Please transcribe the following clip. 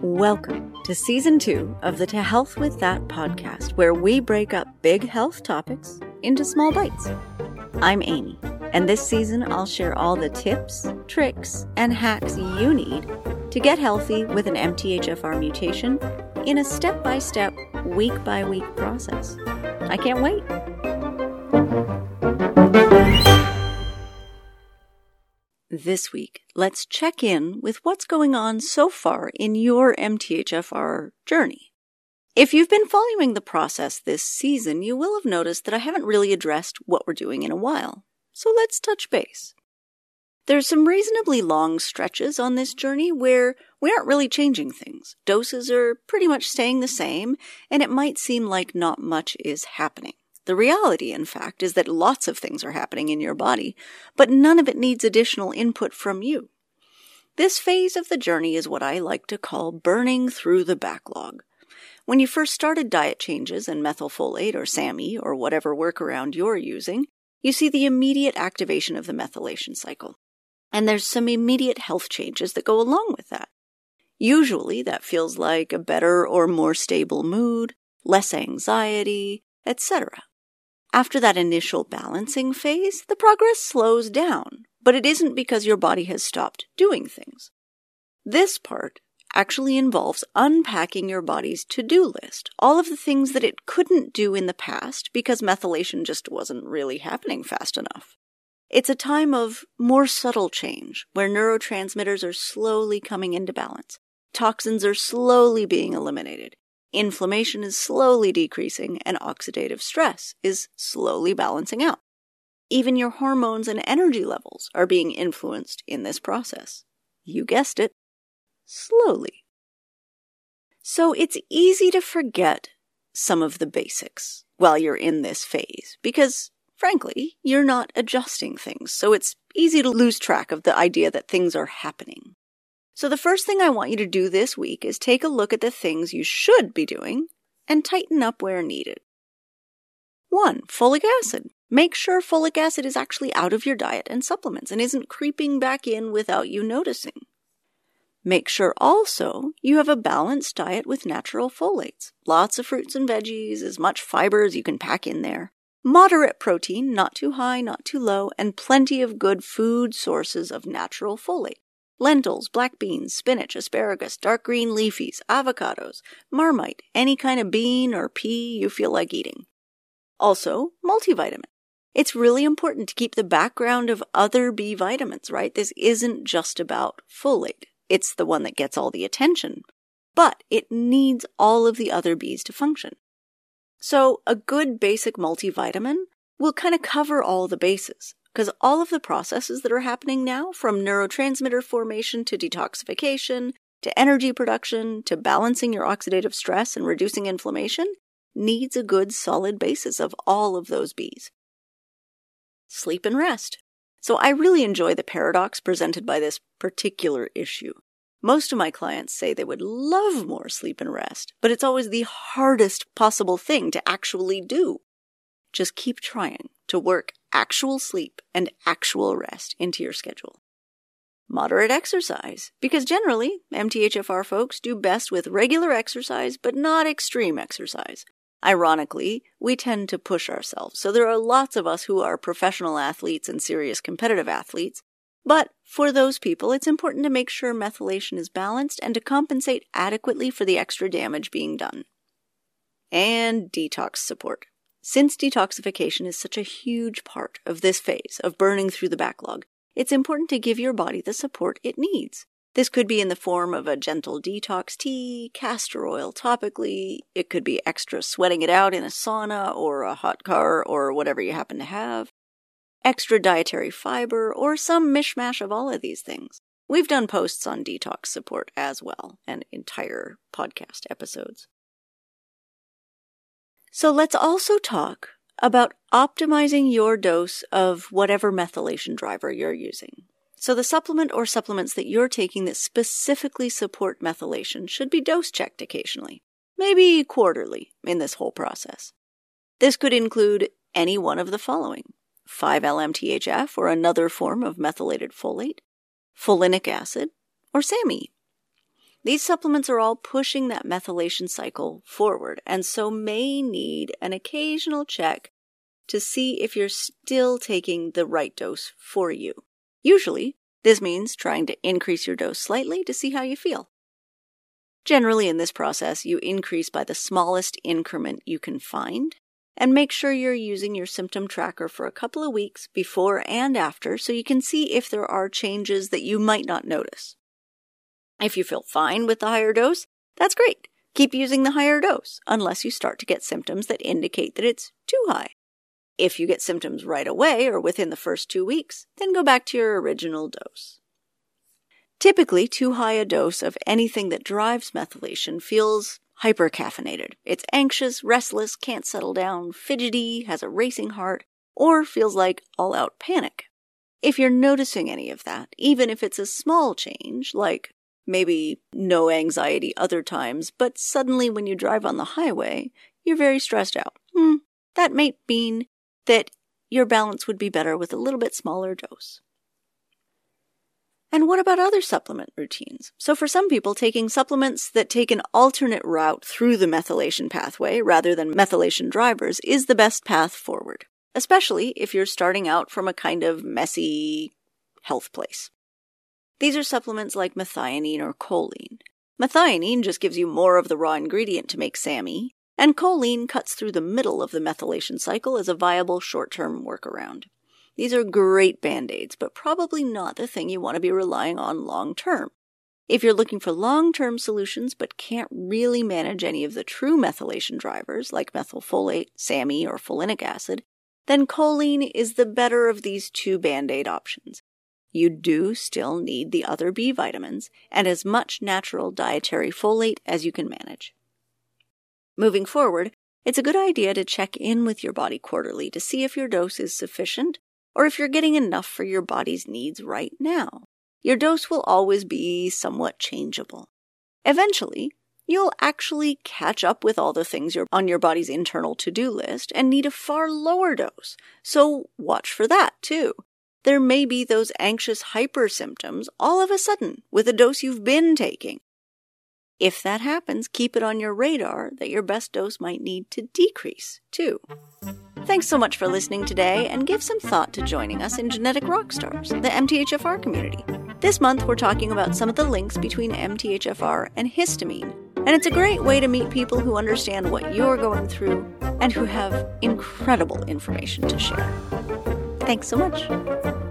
Welcome to season two of the To Health With That podcast, where we break up big health topics into small bites. I'm Amy, and this season I'll share all the tips, tricks, and hacks you need to get healthy with an MTHFR mutation in a step by step, week by week process. I can't wait. This week, let's check in with what's going on so far in your MTHFR journey. If you've been following the process this season, you will have noticed that I haven't really addressed what we're doing in a while. So let's touch base. There's some reasonably long stretches on this journey where we aren't really changing things. Doses are pretty much staying the same, and it might seem like not much is happening. The reality, in fact, is that lots of things are happening in your body, but none of it needs additional input from you. This phase of the journey is what I like to call burning through the backlog. When you first started diet changes and methylfolate or SAMe or whatever workaround you're using, you see the immediate activation of the methylation cycle. And there's some immediate health changes that go along with that. Usually that feels like a better or more stable mood, less anxiety, etc. After that initial balancing phase, the progress slows down, but it isn't because your body has stopped doing things. This part actually involves unpacking your body's to do list, all of the things that it couldn't do in the past because methylation just wasn't really happening fast enough. It's a time of more subtle change where neurotransmitters are slowly coming into balance. Toxins are slowly being eliminated. Inflammation is slowly decreasing and oxidative stress is slowly balancing out. Even your hormones and energy levels are being influenced in this process. You guessed it, slowly. So it's easy to forget some of the basics while you're in this phase because, frankly, you're not adjusting things. So it's easy to lose track of the idea that things are happening. So the first thing I want you to do this week is take a look at the things you should be doing and tighten up where needed. 1. Folic acid. Make sure folic acid is actually out of your diet and supplements and isn't creeping back in without you noticing. Make sure also you have a balanced diet with natural folates. Lots of fruits and veggies, as much fiber as you can pack in there. Moderate protein, not too high, not too low, and plenty of good food sources of natural folate lentils, black beans, spinach, asparagus, dark green leafies, avocados, marmite, any kind of bean or pea you feel like eating. Also, multivitamin. It's really important to keep the background of other B vitamins, right? This isn't just about folate. It's the one that gets all the attention, but it needs all of the other Bs to function. So a good basic multivitamin will kind of cover all the bases. Because all of the processes that are happening now, from neurotransmitter formation to detoxification, to energy production, to balancing your oxidative stress and reducing inflammation, needs a good solid basis of all of those Bs. Sleep and rest. So I really enjoy the paradox presented by this particular issue. Most of my clients say they would love more sleep and rest, but it's always the hardest possible thing to actually do. Just keep trying to work actual sleep and actual rest into your schedule. Moderate exercise, because generally, MTHFR folks do best with regular exercise, but not extreme exercise. Ironically, we tend to push ourselves, so there are lots of us who are professional athletes and serious competitive athletes. But for those people, it's important to make sure methylation is balanced and to compensate adequately for the extra damage being done. And detox support. Since detoxification is such a huge part of this phase of burning through the backlog, it's important to give your body the support it needs. This could be in the form of a gentle detox tea, castor oil topically. It could be extra sweating it out in a sauna or a hot car or whatever you happen to have. Extra dietary fiber or some mishmash of all of these things. We've done posts on detox support as well and entire podcast episodes. So let's also talk about optimizing your dose of whatever methylation driver you're using. So the supplement or supplements that you're taking that specifically support methylation should be dose checked occasionally, maybe quarterly in this whole process. This could include any one of the following 5-LMTHF or another form of methylated folate, folinic acid, or SAMe. These supplements are all pushing that methylation cycle forward and so may need an occasional check to see if you're still taking the right dose for you. Usually, this means trying to increase your dose slightly to see how you feel. Generally, in this process, you increase by the smallest increment you can find, and make sure you're using your symptom tracker for a couple of weeks before and after so you can see if there are changes that you might not notice. If you feel fine with the higher dose, that's great. Keep using the higher dose unless you start to get symptoms that indicate that it's too high. If you get symptoms right away or within the first two weeks, then go back to your original dose. Typically, too high a dose of anything that drives methylation feels hypercaffeinated. It's anxious, restless, can't settle down, fidgety, has a racing heart, or feels like all out panic. If you're noticing any of that, even if it's a small change, like maybe no anxiety other times, but suddenly when you drive on the highway, you're very stressed out, hmm, that may mean that your balance would be better with a little bit smaller dose. And what about other supplement routines? So, for some people, taking supplements that take an alternate route through the methylation pathway rather than methylation drivers is the best path forward, especially if you're starting out from a kind of messy health place. These are supplements like methionine or choline. Methionine just gives you more of the raw ingredient to make SAMe, and choline cuts through the middle of the methylation cycle as a viable short term workaround. These are great band aids, but probably not the thing you want to be relying on long term. If you're looking for long term solutions but can't really manage any of the true methylation drivers like methylfolate, SAMe, or folinic acid, then choline is the better of these two band aid options. You do still need the other B vitamins and as much natural dietary folate as you can manage. Moving forward, it's a good idea to check in with your body quarterly to see if your dose is sufficient or if you're getting enough for your body's needs right now. Your dose will always be somewhat changeable. Eventually, you'll actually catch up with all the things you're on your body's internal to-do list and need a far lower dose. So watch for that too. There may be those anxious hyper symptoms all of a sudden with a dose you've been taking. If that happens, keep it on your radar that your best dose might need to decrease too. Thanks so much for listening today and give some thought to joining us in Genetic Rockstars, the MTHFR community. This month, we're talking about some of the links between MTHFR and histamine, and it's a great way to meet people who understand what you're going through and who have incredible information to share. Thanks so much.